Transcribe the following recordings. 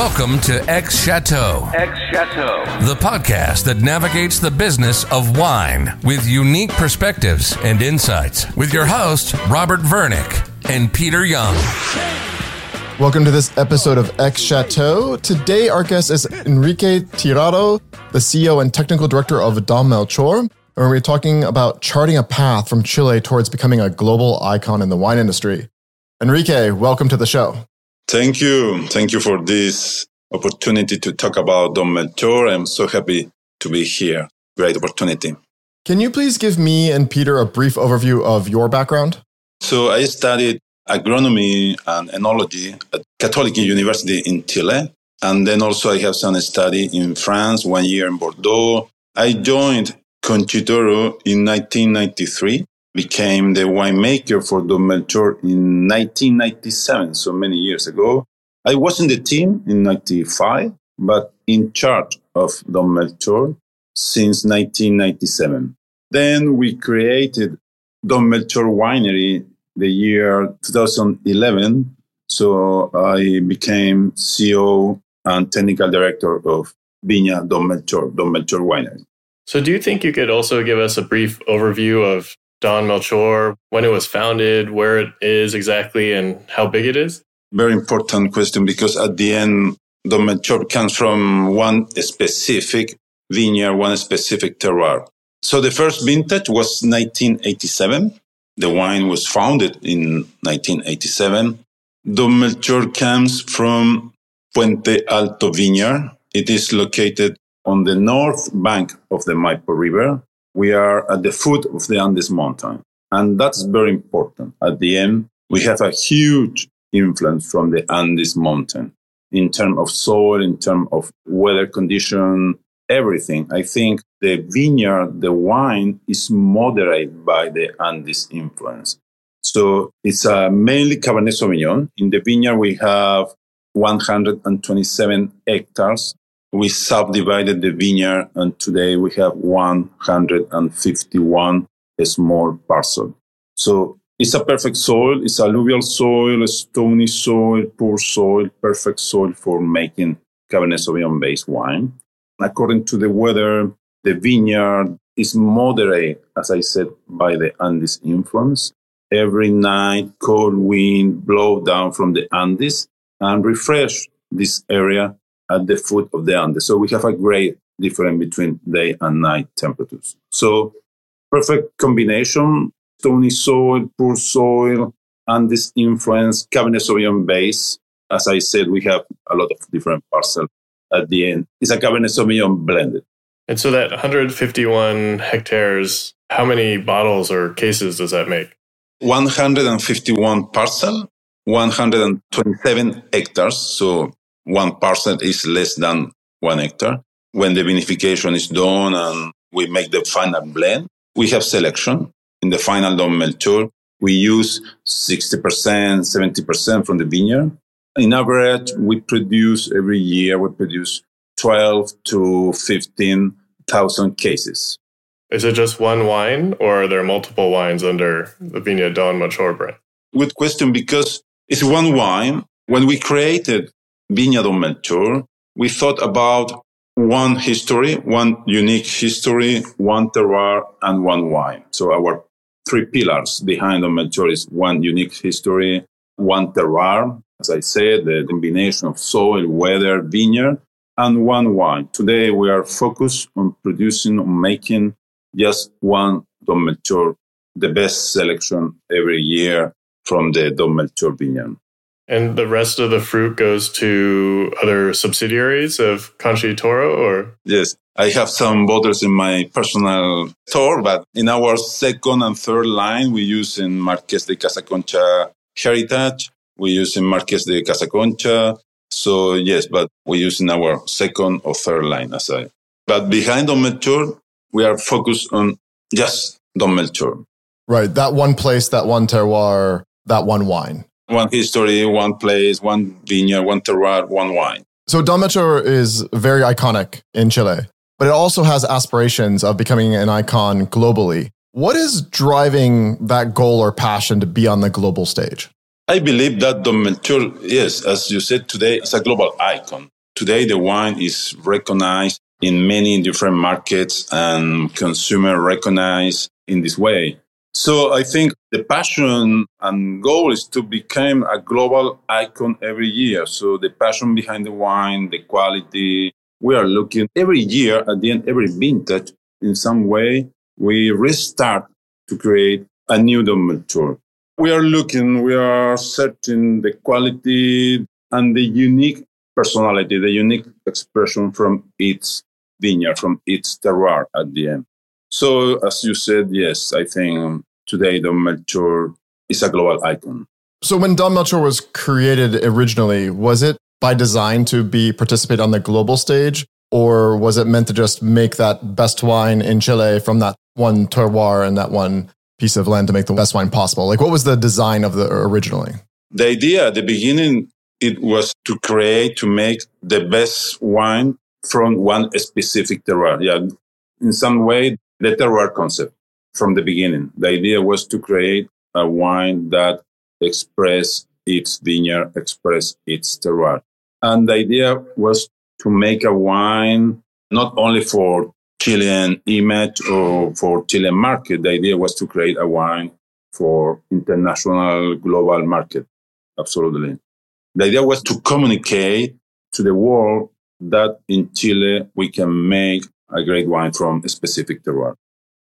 Welcome to X Chateau, X Chateau. the podcast that navigates the business of wine with unique perspectives and insights. With your hosts, Robert Vernick and Peter Yeung. Welcome to this episode of X Chateau. Today, our guest is Enrique Tirado, the CEO and technical director of Don Melchor. And we're talking about charting a path from Chile towards becoming a global icon in the wine industry. Enrique, welcome to the show. Thank you. Thank you for this opportunity to talk about Don Melchor. I'm so happy to be here. Great opportunity. Can you please give me and Peter a brief overview of your background? So I studied agronomy and enology at Catholic University in Chile. And then also I have some study in France, one year in Bordeaux. I joined Concha y Toro in 1993 became the winemaker for Don Melchor in 1997, so many years ago. I was in the team in 95, but in charge of Don Melchor since 1997. Then we created Don Melchor Winery the year 2011. So I became CEO and technical director of Viña Don Melchor, Don Melchor Winery. So, do you think you could also give us a brief overview of Don Melchor, when it was founded, where it is exactly, and how big it is? Very important question because at the end, Don Melchor comes from one specific vineyard, one specific terroir. So the first vintage was 1987. The wine was founded in 1987. Don Melchor comes from Puente Alto Vineyard. It is located on the north bank of the Maipo River. We are at the foot of the Andes mountain. And that's very important. At the end, we have a huge influence from the Andes mountain in terms of soil, in terms of weather condition, everything. I think the vineyard, the wine is moderated by the Andes influence. So it's uh, mainly Cabernet Sauvignon. In the vineyard, we have 127 hectares. We subdivided the vineyard and today we have 151 small parcels. So it's a perfect soil. It's alluvial soil, stony soil, poor soil, perfect soil for making Cabernet Sauvignon based wine. According to the weather, the vineyard is moderate, as I said, by the Andes influence. Every night, cold wind blow down from the Andes and refresh this area at the foot of the Andes. So we have a great difference between day and night temperatures. So perfect combination, stony soil, poor soil, Andes influence, Cabernet Sauvignon base. As I said, we have a lot of different parcels at the end. It's a Cabernet Sauvignon blended. And so that 151 hectares, how many bottles or cases does that make? 151 parcel, 127 hectares. So one parcel is less than one hectare. When the vinification is done and we make the final blend, we have selection. In the final Don Melchor, we use 60%, 70% from the vineyard. In average, we produce every year, we produce 12 to 15,000 cases. Is it just one wine or are there multiple wines under the Viña Don Melchor brand? Good question because it's one wine. When we created Viña Melchor, we thought about one history, one unique history, one terroir, and one wine. So our three pillars behind Don Melchor is one unique history, one terroir, as I said, the combination of soil, weather, vineyard, and one wine. Today we are focused on producing, on making just one Don Melchor, the best selection every year from the Don Melchor vineyard. And the rest of the fruit goes to other subsidiaries of Concha y Toro or? Yes, I have some bottles in my personal store, but in our second and third line, we use in Marques de Casa Concha Heritage. We use in Marques de Casa Concha. So yes, but we use in our second or third line as I. But behind Don Melchor, we are focused on just Don Melchor. Right. That one place, that one terroir, that one wine. One history, one place, one vineyard, one terroir, one wine. So Don Melchor is very iconic in Chile, but it also has aspirations of becoming an icon globally. What is driving that goal or passion to be on the global stage? I believe that Don Melchor, yes, as you said today, is a global icon. Today, the wine is recognized in many different markets and consumer recognized in this way. So I think the passion and goal is to become a global icon every year. So the passion behind the wine, the quality, we are looking every year at the end, every vintage in some way, we restart to create a new Melchor. We are looking, we are searching the quality and the unique personality, the unique expression from its vineyard, from its terroir at the end. So, as you said, yes, I think today Don Melchor is a global icon. So, when Don Melchor was created originally, was it by design to be participate on the global stage, or was it meant to just make that best wine in Chile from that one terroir and that one piece of land to make the best wine possible? Like, what was the design of the originally? The idea at the beginning it was to create to make the best wine from one specific terroir. Yeah, in some way, the terroir concept from the beginning. The idea was to create a wine that express its vineyard, express its terroir. And the idea was to make a wine not only for Chilean image or for Chilean market. The idea was to create a wine for international global market. Absolutely. The idea was to communicate to the world that in Chile we can make a great wine from a specific terroir.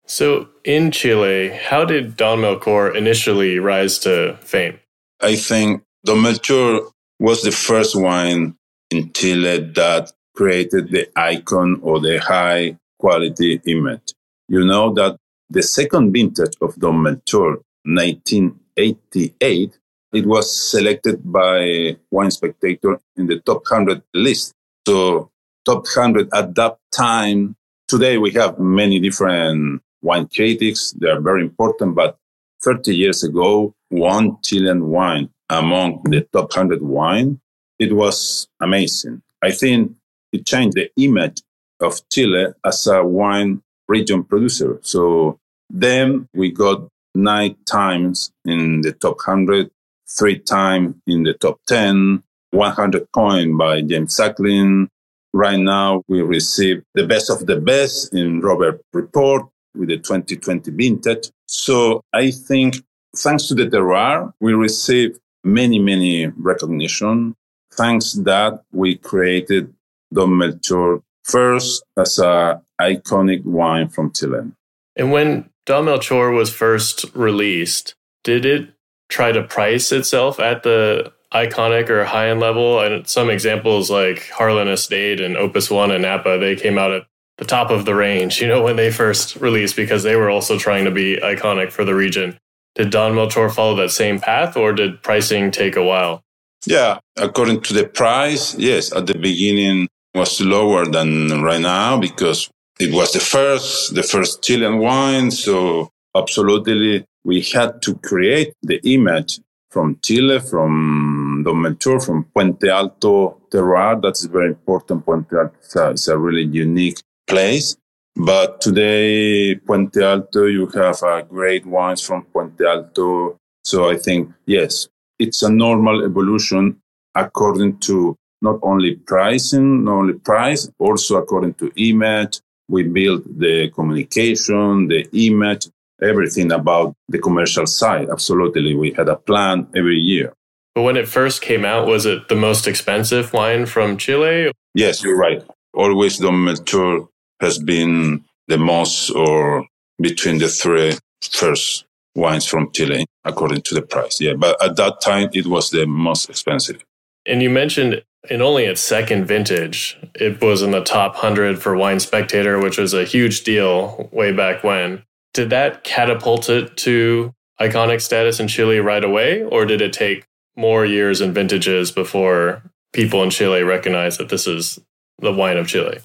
So, in Chile, how did Don Melchor initially rise to fame? I think Don Melchor was the first wine in Chile that created the icon or the high quality image. You know that the second vintage of Don Melchor, 1988, it was selected by Wine Spectator in the top 100 list. So top 100 at that time. Today we have many different wine critics. They are very important, but 30 years ago, one Chilean wine among the top 100 wine, it was amazing. I think it changed the image of Chile as a wine region producer. So then we got nine times in the top 100, three times in the top 10, 100 coin by James Suckling. Right now, we receive the best of the best in Robb Report with the 2020 vintage. So I think thanks to the terroir, we receive many, many recognition. Thanks that we created Don Melchor first as a iconic wine from Chile. And when Don Melchor was first released, did it try to price itself at the iconic or high end level? And some examples like Harlan Estate and Opus One and Napa, they came out at the top of the range, you know, when they first released because they were also trying to be iconic for the region. Did Don Melchor follow that same path or did pricing take a while? Yeah, according to the price, yes, at the beginning was lower than right now because it was the first, the first Chilean wine. So absolutely we had to create the image from Chile, from Don Melchor, from Puente Alto terroir. That's very important. Puente Alto is a, really unique place. But today, Puente Alto, you have uh, great wines from Puente Alto. So I think, yes, it's a normal evolution according to not only pricing, not only price, also according to image. We build the communication, the image, everything about the commercial side. Absolutely. We had a plan every year. But when it first came out, was it the most expensive wine from Chile? Yes, you're right. Always Don Melchor has been the most or between the three first wines from Chile, according to the price. Yeah. But at that time, it was the most expensive. And you mentioned in only its second vintage, it was in the top 100 for Wine Spectator, which was a huge deal way back when. Did that catapult it to iconic status in Chile right away, or did it take more years and vintages before people in Chile recognize that this is the wine of Chile?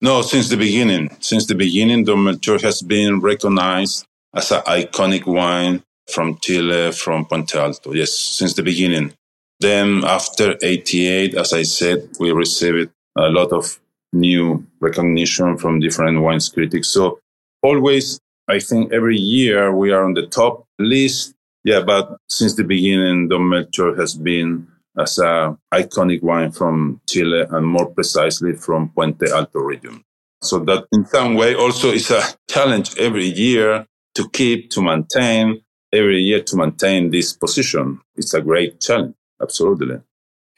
No, since the beginning. Since the beginning, Don Melchor has been recognized as an iconic wine from Chile, from Puente Alto. Yes, since the beginning. Then after 88, as I said, we received a lot of new recognition from different wines critics. So always I think every year we are on the top list Yeah, but since the beginning, Don Melchor has been as a iconic wine from Chile and more precisely from Puente Alto region. So that in some way also is a challenge every year to keep, to maintain, every year to maintain this position. It's a great challenge. Absolutely.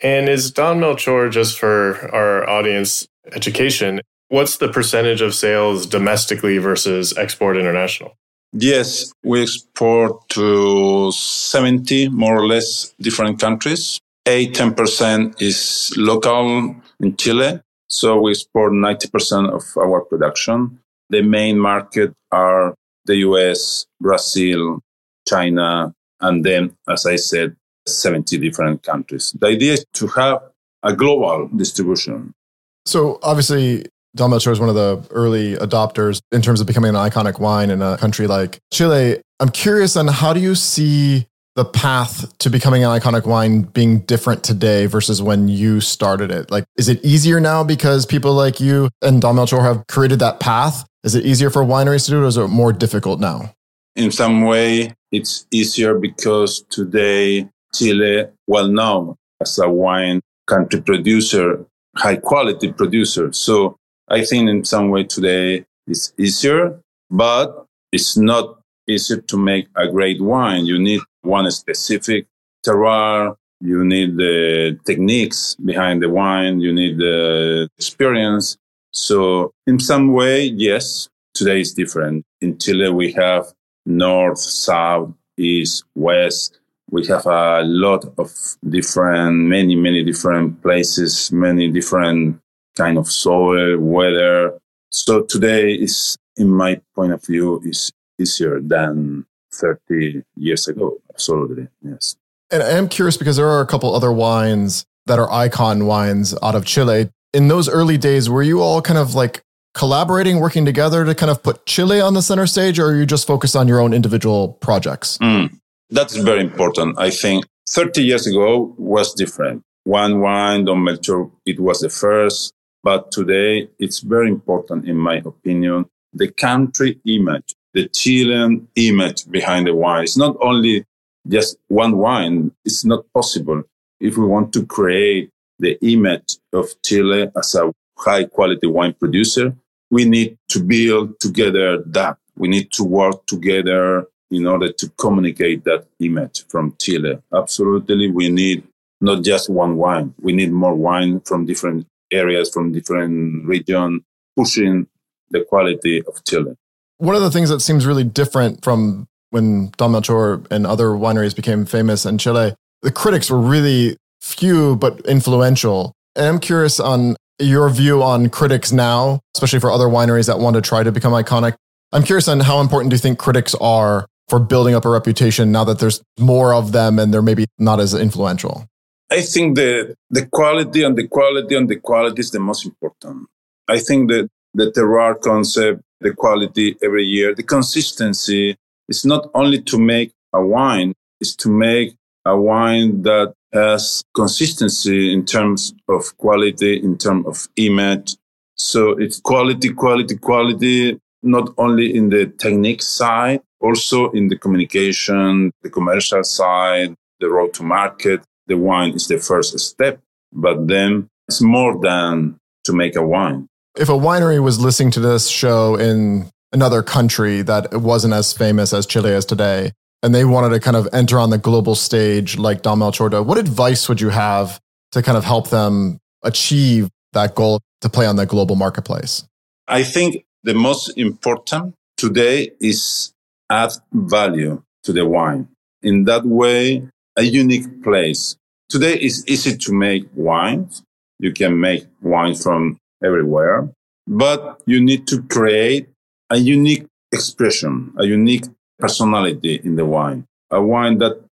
And is Don Melchor, just for our audience education, what's the percentage of sales domestically versus export international? Yes, we export to 70 more or less different countries. 8 10% is local in Chile. So we export 90% of our production. The main market are the US, Brazil, China, and then, as I said, 70 different countries. The idea is to have a global distribution. So obviously, Don Melchor is one of the early adopters in terms of becoming an iconic wine in a country like Chile. I'm curious on how do you see the path to becoming an iconic wine being different today versus when you started it? Like, is it easier now because people like you and Don Melchor have created that path? Is it easier for wineries to do it or is it more difficult now? In some way, it's easier because today Chile, well known as a wine country producer, high quality producer. So I think in some way today it's easier, but it's not easy to make a great wine. You need one specific terroir. You need the techniques behind the wine. You need the experience. So in some way, yes, today is different. In Chile, we have north, south, east, west. We have a lot of different, many, many different places, many different kind of soil, weather. So today is, in my point of view, is easier than 30 years ago. Absolutely. Yes. And I am curious because there are a couple other wines that are icon wines out of Chile. In those early days, were you all kind of like collaborating, working together to kind of put Chile on the center stage, or are you just focused on your own individual projects? Mm, that's very important. I think 30 years ago was different. One wine, Don Melchor, it was the first. But today, it's very important, in my opinion, the country image, the Chilean image behind the wine. It's not only just one wine. It's not possible. If we want to create the image of Chile as a high quality wine producer, we need to build together that. We need to work together in order to communicate that image from Chile. Absolutely. We need not just one wine. We need more wine from different areas from different regions, pushing the quality of Chile. One of the things that seems really different from when Don Melchor and other wineries became famous in Chile, the critics were really few but influential. And I'm curious on your view on critics now, especially for other wineries that want to try to become iconic. I'm curious on how important do you think critics are for building up a reputation now that there's more of them and they're maybe not as influential? I think the the quality and the quality and the quality is the most important. I think that the terroir concept, the quality every year, the consistency is not only to make a wine, it's to make a wine that has consistency in terms of quality, in terms of image. So it's quality, quality, quality, not only in the technique side, also in the communication, the commercial side, the road to market the wine is the first step, but then it's more than to make a wine. If a winery was listening to this show in another country that wasn't as famous as Chile is today, and they wanted to kind of enter on the global stage like Don Melchor, what advice would you have to kind of help them achieve that goal to play on the global marketplace? I think the most important today is add value to the wine. In that way, a unique place. Today it's easy to make wines. You can make wine from everywhere, but you need to create a unique expression, a unique personality in the wine, a wine that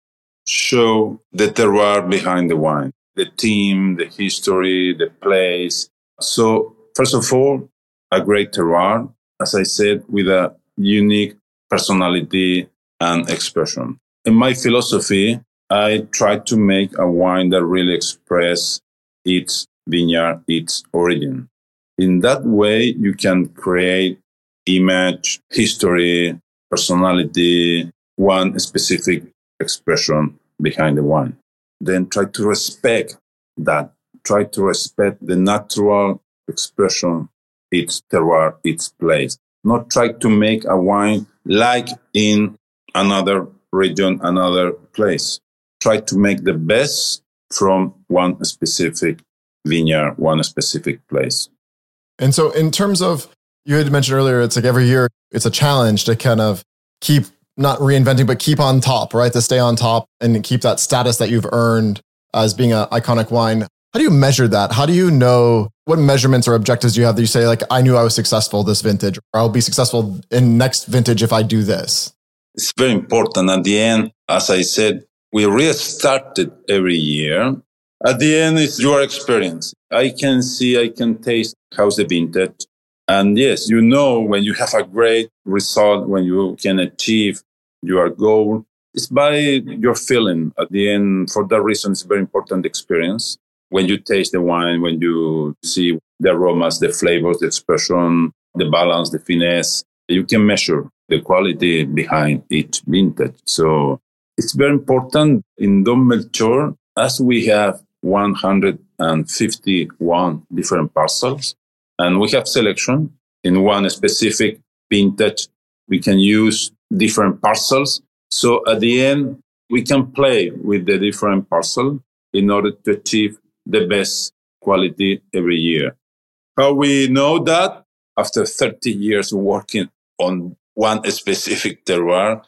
show the terroir behind the wine, the team, the history, the place. So first of all, a great terroir, as I said, with a unique personality and expression. In my philosophy, I tried to make a wine that really express its vineyard, its origin. In that way, you can create image, history, personality, one specific expression behind the wine. Then try to respect that. Try to respect the natural expression, its terroir, its place. Not try to make a wine like in another region, another place. Try to make the best from one specific vineyard, one specific place. And so, in terms of, you had mentioned earlier, it's like every year it's a challenge to kind of keep not reinventing, but keep on top, right? To stay on top and keep that status that you've earned as being an iconic wine. How do you measure that? How do you know what measurements or objectives do you have that you say, like, I knew I was successful this vintage, or I'll be successful in next vintage if I do this? It's very important. At the end, as I said, we restart it every year. At the end, it's your experience. I can see, I can taste how's the vintage. And yes, you know when you have a great result, when you can achieve your goal, it's by your feeling at the end. For that reason, it's very important experience. When you taste the wine, when you see the aromas, the flavors, the expression, the balance, the finesse, you can measure the quality behind each vintage. So it's very important in Don Melchor, as we have 151 different parcels, and we have selection in one specific vintage. We can use different parcels. So at the end, we can play with the different parcel in order to achieve the best quality every year. How we know that? After 30 years working on one specific terroir,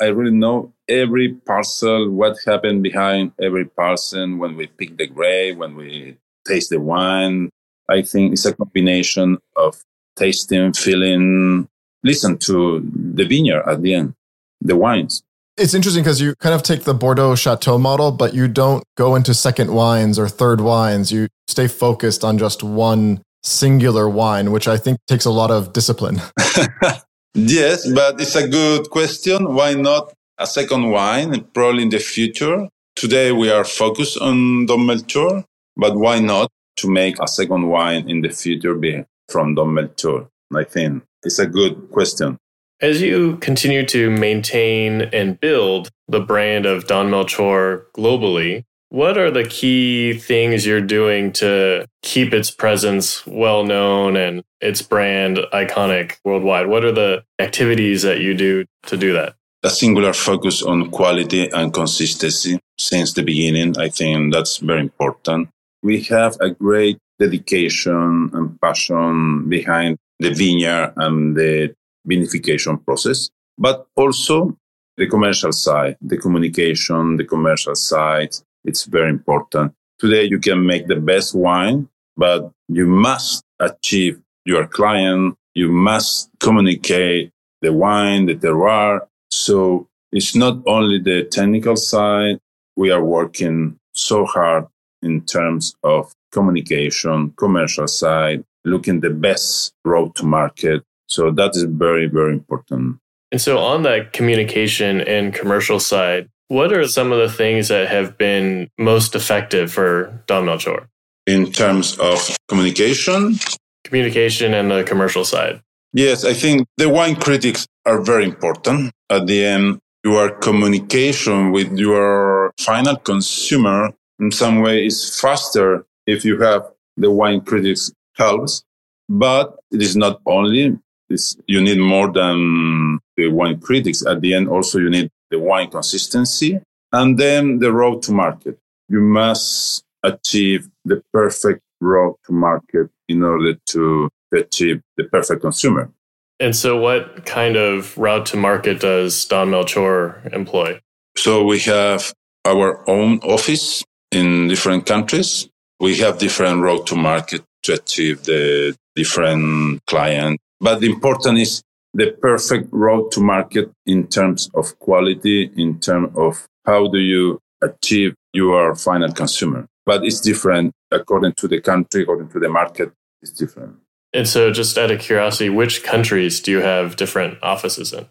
I really know every parcel, what happened behind every parcel when we pick the grape, when we taste the wine. I think it's a combination of tasting, feeling, listen to the vineyard at the end, the wines. It's interesting because you kind of take the Bordeaux Chateau model, but you don't go into second wines or third wines. You stay focused on just one singular wine, which I think takes a lot of discipline. yes, but it's a good question. Why not a second wine? Probably in the future. Today we are focused on Don Melchor, but why not to make a second wine in the future be from Don Melchor? I think it's a good question. As you continue to maintain and build the brand of Don Melchor globally, what are the key things you're doing to keep its presence well known and its brand iconic worldwide? What are the activities that you do to do that? A singular focus on quality and consistency since the beginning. I think that's very important. We have a great dedication and passion behind the vineyard and the vinification process, but also the commercial side, the communication, the commercial side. It's very important. Today you can make the best wine, but you must achieve your client. You must communicate the wine, the terroir. So it's not only the technical side. We are working so hard in terms of communication, commercial side, looking the best road to market. So that is very, very important. And so on that communication and commercial side, what are some of the things that have been most effective for Don Melchor? In terms of communication? Communication and the commercial side. Yes, I think the wine critics are very important. At the end, your communication with your final consumer in some way is faster if you have the wine critics helps, but it is not only it's, you need more than the wine critics. At the end, also you need the wine consistency and then the road to market. You must achieve the perfect road to market in order to achieve the perfect consumer. And so, what kind of route to market does Don Melchor employ? So, we have our own office in different countries. We have different road to market to achieve the different client. But the important is the perfect road to market in terms of quality, in terms of how do you achieve your final consumer. But it's different according to the country, according to the market, it's different. And so, just out of curiosity, which countries do you have different offices in?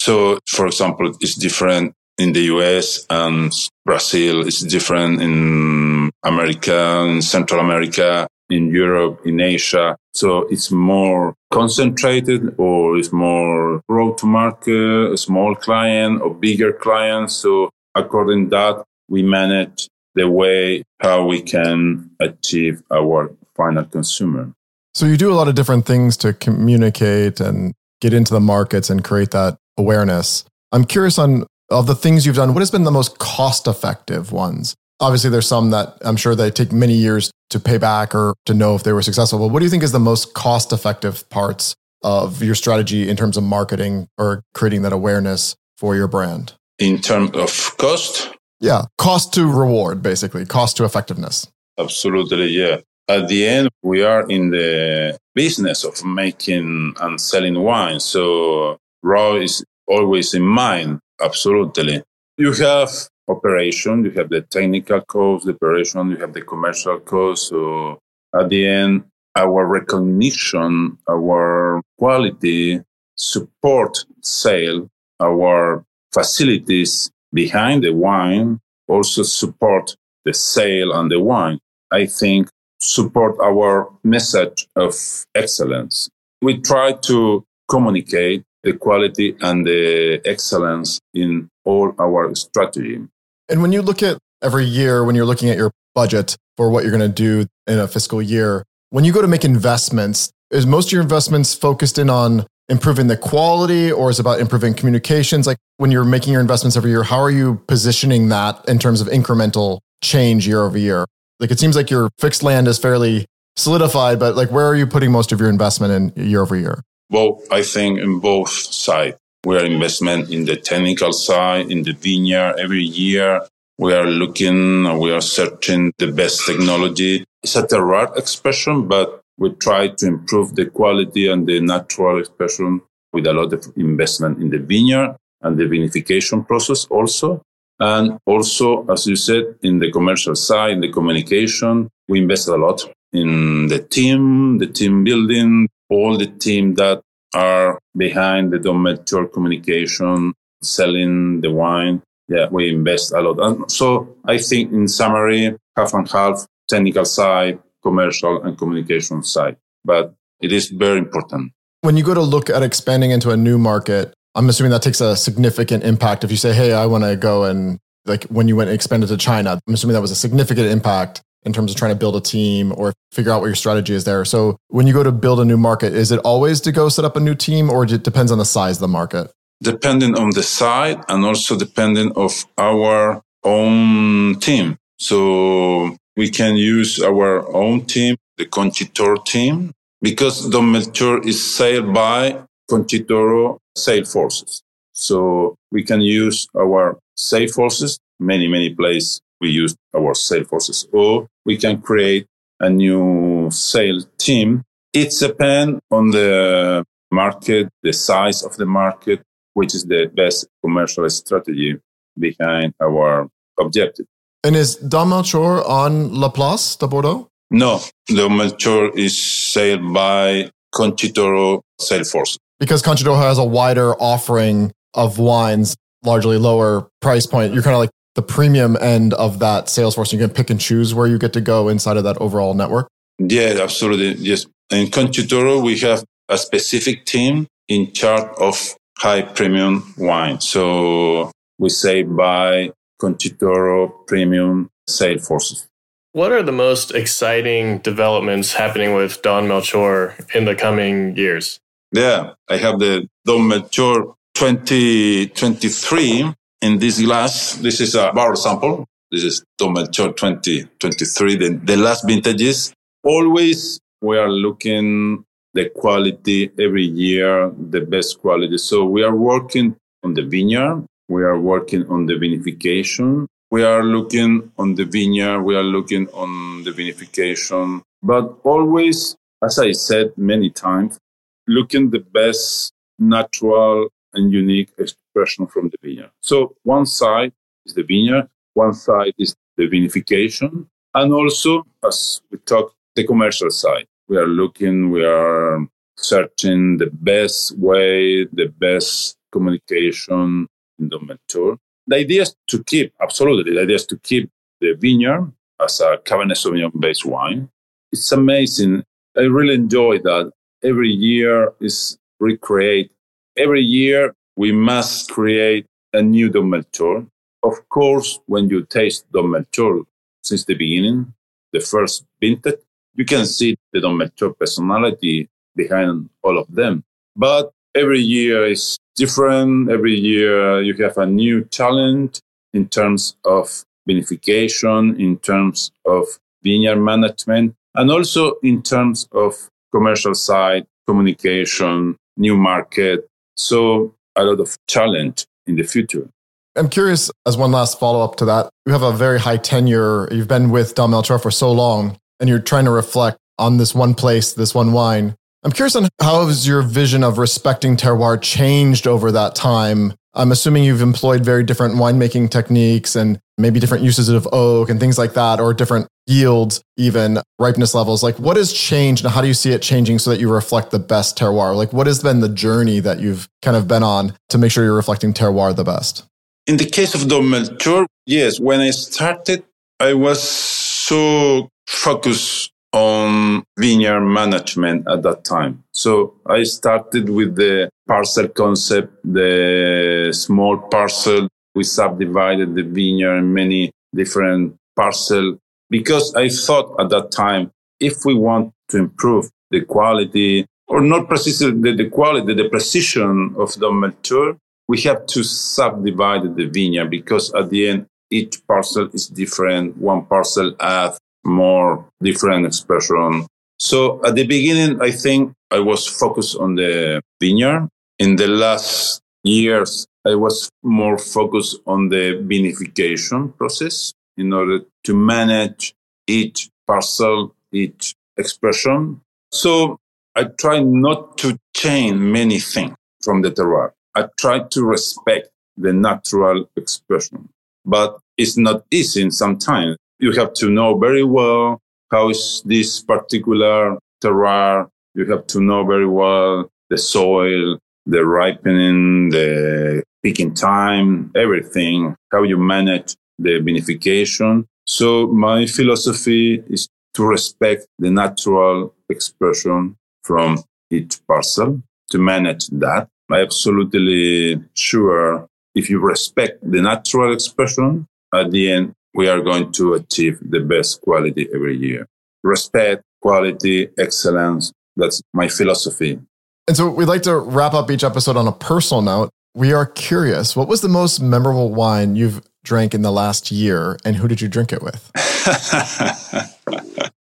So, for example, it's different in the US and Brazil. It's different in America, in Central America, in Europe, in Asia. So it's more concentrated or it's more road to market, a small client or bigger client. So according that, we manage the way how we can achieve our final consumer. So you do a lot of different things to communicate and get into the markets and create that awareness. I'm curious on of the things you've done, what has been the most cost effective ones? Obviously, there's some that I'm sure they take many years to pay back or to know if they were successful. But what do you think is the most cost effective parts of your strategy in terms of marketing or creating that awareness for your brand? In terms of cost? Yeah, cost to reward, basically, cost to effectiveness. Absolutely, yeah. At the end, we are in the business of making and selling wine. So raw is always in mind. Absolutely. You have operation, you have the technical cost, the operation, you have the commercial cost. So at the end, our recognition, our quality, support sale, our facilities behind the wine also support the sale and the wine. I think support our message of excellence. We try to communicate the quality and the excellence in all our strategy. And when you look at every year, when you're looking at your budget for what you're going to do in a fiscal year, when you go to make investments, is most of your investments focused in on improving the quality or is it about improving communications? Like when you're making your investments every year, how are you positioning that in terms of incremental change year over year? Like it seems like your fixed land is fairly solidified, but like where are you putting most of your investment in year over year? Well, I think in both sides. We are investment in the technical side, in the vineyard every year. We are looking, we are searching the best technology. It's a terroir expression, but we try to improve the quality and the natural expression with a lot of investment in the vineyard and the vinification process also. And also, as you said, in the commercial side, in the communication, we invest a lot in the team, the team building, all the team that are behind the Don Melchor communication, selling the wine. Yeah, we invest a lot. And so I think in summary, half and half, technical side, commercial and communication side. But it is very important. When you go to look at expanding into a new market, I'm assuming that takes a significant impact. If you say, hey, I want to go and like when you went and expanded to China, I'm assuming that was a significant impact in terms of trying to build a team or figure out what your strategy is there. So when you go to build a new market, is it always to go set up a new team or it depends on the size of the market? Depending on the size and also depending of our own team. So we can use our own team, the Concha y Toro team, because Don Melchor is sailed by Concha y Toro sail forces. So we can use our sail forces, many, many places we use our sail forces, or we can create a new sales team. It depends on the market, the size of the market, which is the best commercial strategy behind our objective. And is Don Melchor on La Place de Bordeaux? No, Don Melchor is sold by Concha y Toro Sail Force. Because Concha y Toro has a wider offering of wines, largely lower price point. You're kind of like the premium end of that sales force. You can pick and choose where you get to go inside of that overall network. Yeah, absolutely. Yes. In Concha y Toro, we have a specific team in charge of high premium wine. So we say by Concha y Toro premium sales forces. What are the most exciting developments happening with Don Melchor in the coming years? Yeah, I have the Don Melchor 2023 in this glass. This is a barrel sample. This is Don Melchor 2023, the, the last vintages. Always we are looking the quality every year, the best quality. So we are working on the vineyard. We are working on the vinification. We are looking on the vineyard. We are looking on the vinification, but always, as I said many times, looking the best natural and unique expression from the vineyard. So one side is the vineyard, one side is the vinification, and also, as we talk, the commercial side. We are looking, we are searching the best way, the best communication in the mentor. The idea is to keep, absolutely, the idea is to keep the vineyard as a Cabernet Sauvignon based wine. It's amazing. I really enjoy that. Every year is recreate. Every year we must create a new Don Melchor. of course, when you taste Don Melchor since the beginning, the first vintage, you can see the Don Melchor personality behind all of them. But every year is different. Every year you have a new challenge in terms of vinification, in terms of vineyard management, and also in terms of commercial side, communication, new market. So a lot of challenge in the future. I'm curious, as one last follow up to that, you have a very high tenure. You've been with Don Melchor for so long, and you're trying to reflect on this one place, this one wine. I'm curious on how has your vision of respecting terroir changed over that time? I'm assuming you've employed very different winemaking techniques and maybe different uses of oak and things like that, or different yields, even ripeness levels. Like, what has changed and how do you see it changing so that you reflect the best terroir? Like, what has been the journey that you've kind of been on to make sure you're reflecting terroir the best? In the case of Don Melchor, yes, when I started, I was so focused on vineyard management at that time. So I started with the parcel concept, the small parcel. We subdivided the vineyard in many different parcels because I thought at that time, if we want to improve the quality or not precisely the, the quality, the precision of the Melchor, we have to subdivide the vineyard because at the end, each parcel is different. One parcel has more different expression. So at the beginning, I think I was focused on the vineyard. In the last years, I was more focused on the vinification process in order to manage each parcel, each expression. So I try not to change many things from the terroir. I try to respect the natural expression, but it's not easy sometimes. You have to know very well how is this particular terroir. You have to know very well the soil, the ripening, the picking time, everything, how you manage the vinification. So my philosophy is to respect the natural expression from each parcel to manage that I'm absolutely sure if you respect the natural expression, at the end, we are going to achieve the best quality every year. Respect, quality, excellence. That's my philosophy. And so we'd like to wrap up each episode on a personal note. We are curious, what was the most memorable wine you've drank in the last year and who did you drink it with?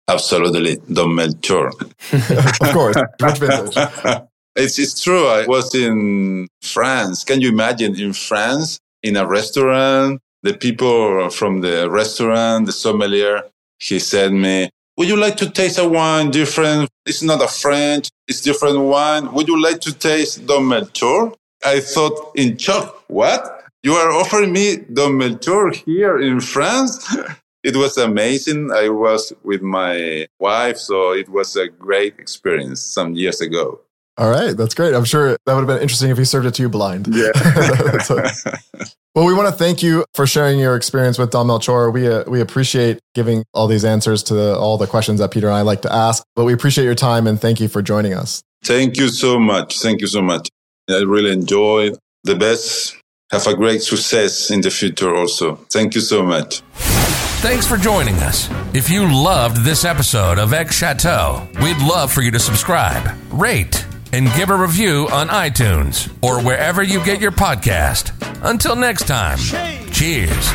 Absolutely, Don Melchor. of course, which vintage? It's, it's true. I was in France. Can you imagine in France, in a restaurant, the people from the restaurant, the sommelier, he said me, would you like to taste a wine different? It's not a French, it's different wine. Would you like to taste Don Melchor? I thought in shock, what? You are offering me Don Melchor here in France? it was amazing. I was with my wife, so it was a great experience some years ago. All right, that's great. I'm sure that would have been interesting if he served it to you blind. Yeah. well, we want to thank you for sharing your experience with Don Melchor. We uh, we appreciate giving all these answers to the, all the questions that Peter and I like to ask. But we appreciate your time and thank you for joining us. Thank you so much. Thank you so much. I really enjoyed the best. Have a great success in the future also. Thank you so much. Thanks for joining us. If you loved this episode of X Chateau, we'd love for you to subscribe, rate, and give a review on iTunes or wherever you get your podcast. Until next time, cheers.